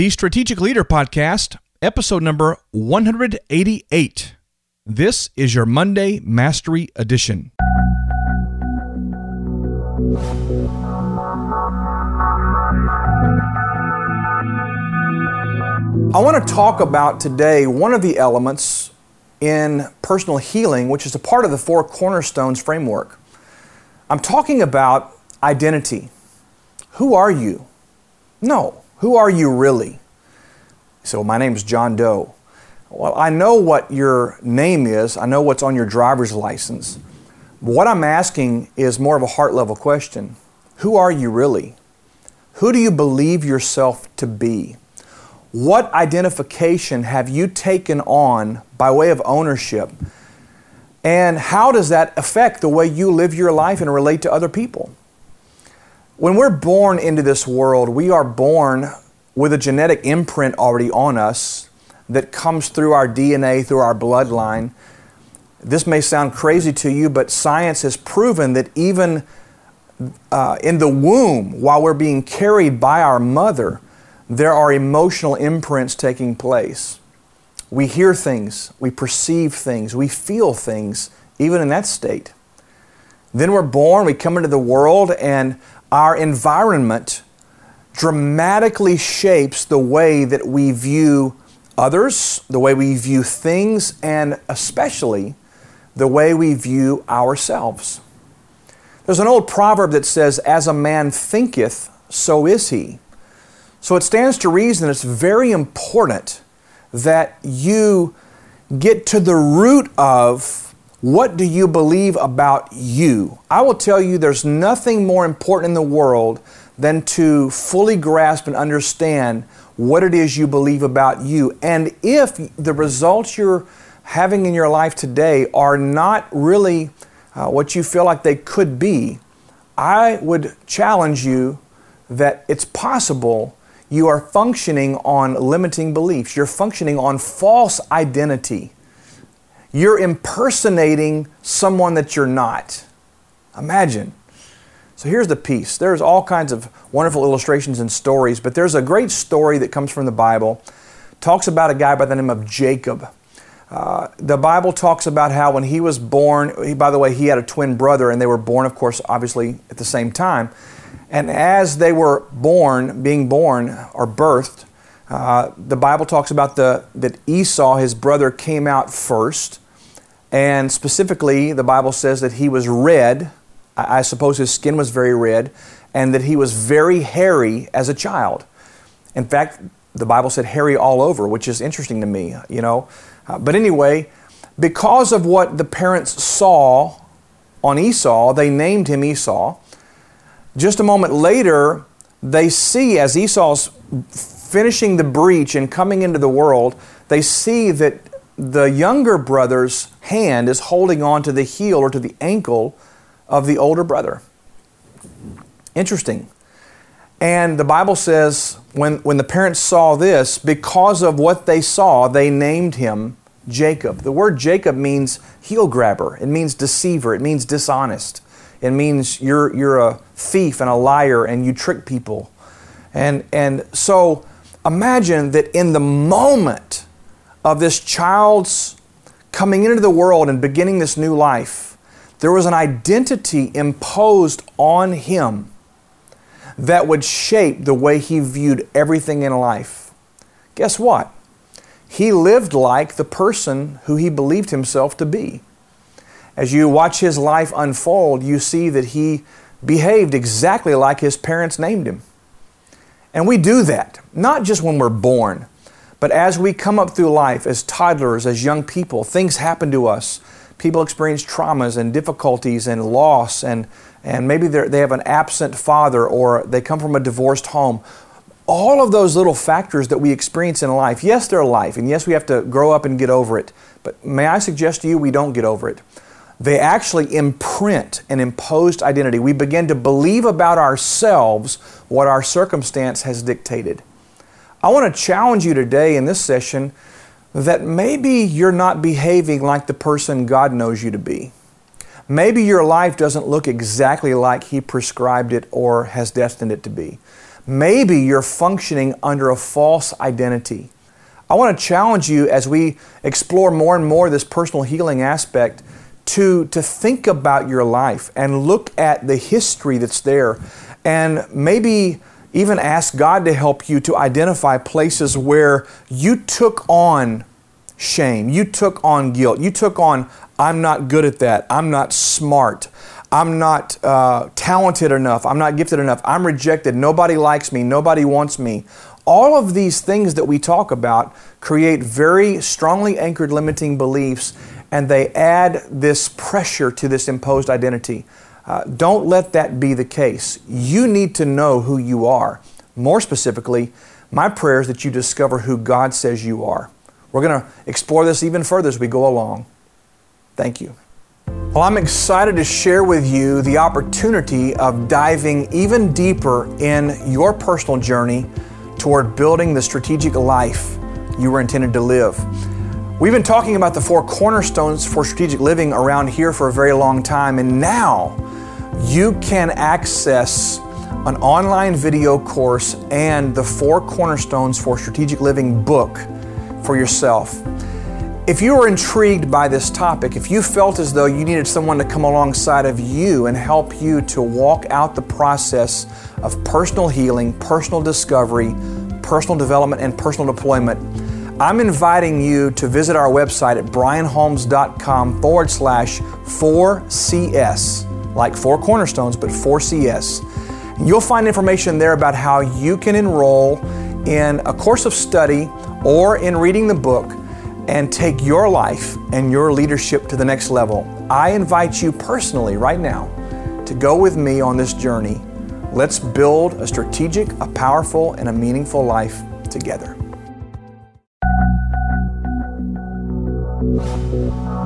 The Strategic Leader Podcast, episode number 188. This is your Monday Mastery Edition. I want to talk about today one of the elements in personal healing, which is a part of the four cornerstones framework. I'm talking about identity. Who are you? No, who are you really? So, my name is John Doe. Well, I know what your name is, I know what's on your driver's license. What I'm asking is more of a heart level question Who are you really? Who do you believe yourself to be? What identification have you taken on by way of ownership? And how does that affect the way you live your life and relate to other people? When we're born into this world, we are born with a genetic imprint already on us that comes through our DNA, through our bloodline. This may sound crazy to you, but science has proven that even uh, in the womb, while we're being carried by our mother, there are emotional imprints taking place. We hear things, we perceive things, we feel things, even in that state. Then we're born, we come into the world, and our environment dramatically shapes the way that we view others, the way we view things, and especially the way we view ourselves. There's an old proverb that says, As a man thinketh, so is he. So it stands to reason it's very important that you get to the root of what do you believe about you. I will tell you there's nothing more important in the world than to fully grasp and understand what it is you believe about you. And if the results you're having in your life today are not really uh, what you feel like they could be, I would challenge you that it's possible you are functioning on limiting beliefs. You're functioning on false identity. You're impersonating someone that you're not. Imagine. So here's the piece. There's all kinds of wonderful illustrations and stories, but there's a great story that comes from the Bible. Talks about a guy by the name of Jacob. Uh, the Bible talks about how when he was born, he, by the way, he had a twin brother, and they were born, of course, obviously at the same time. And as they were born, being born or birthed, uh, the Bible talks about the, that Esau, his brother, came out first. And specifically, the Bible says that he was red. I, I suppose his skin was very red, and that he was very hairy as a child. In fact, the Bible said hairy all over, which is interesting to me, you know. Uh, but anyway, because of what the parents saw on Esau, they named him Esau. Just a moment later, they see as Esau's finishing the breech and coming into the world, they see that the younger brother's hand is holding on to the heel or to the ankle of the older brother. Interesting. And the Bible says when, when the parents saw this, because of what they saw, they named him Jacob. The word Jacob means heel grabber, it means deceiver, it means dishonest. It means you're, you're a thief and a liar and you trick people. And, and so imagine that in the moment of this child's coming into the world and beginning this new life, there was an identity imposed on him that would shape the way he viewed everything in life. Guess what? He lived like the person who he believed himself to be. As you watch his life unfold, you see that he behaved exactly like his parents named him. And we do that, not just when we're born, but as we come up through life as toddlers, as young people, things happen to us. People experience traumas and difficulties and loss, and, and maybe they have an absent father or they come from a divorced home. All of those little factors that we experience in life, yes, they're life, and yes, we have to grow up and get over it. But may I suggest to you, we don't get over it they actually imprint an imposed identity. We begin to believe about ourselves what our circumstance has dictated. I want to challenge you today in this session that maybe you're not behaving like the person God knows you to be. Maybe your life doesn't look exactly like He prescribed it or has destined it to be. Maybe you're functioning under a false identity. I want to challenge you as we explore more and more this personal healing aspect to, to think about your life and look at the history that's there and maybe even ask God to help you to identify places where you took on shame, you took on guilt, you took on, I'm not good at that, I'm not smart, I'm not uh, talented enough, I'm not gifted enough, I'm rejected, nobody likes me, nobody wants me. All of these things that we talk about create very strongly anchored limiting beliefs and they add this pressure to this imposed identity. Uh, don't let that be the case. You need to know who you are. More specifically, my prayer is that you discover who God says you are. We're going to explore this even further as we go along. Thank you. Well, I'm excited to share with you the opportunity of diving even deeper in your personal journey toward building the strategic life you were intended to live. We've been talking about the four cornerstones for strategic living around here for a very long time, and now you can access an online video course and the Four Cornerstones for Strategic Living book for yourself. If you are intrigued by this topic, if you felt as though you needed someone to come alongside of you and help you to walk out the process of personal healing, personal discovery, personal development, and personal deployment, I'm inviting you to visit our website at brianholmes.com forward slash 4CS like Four Cornerstones, but 4CS. You'll find information there about how you can enroll in a course of study or in reading the book and take your life and your leadership to the next level. I invite you personally right now to go with me on this journey. Let's build a strategic, a powerful, and a meaningful life together. Thank you.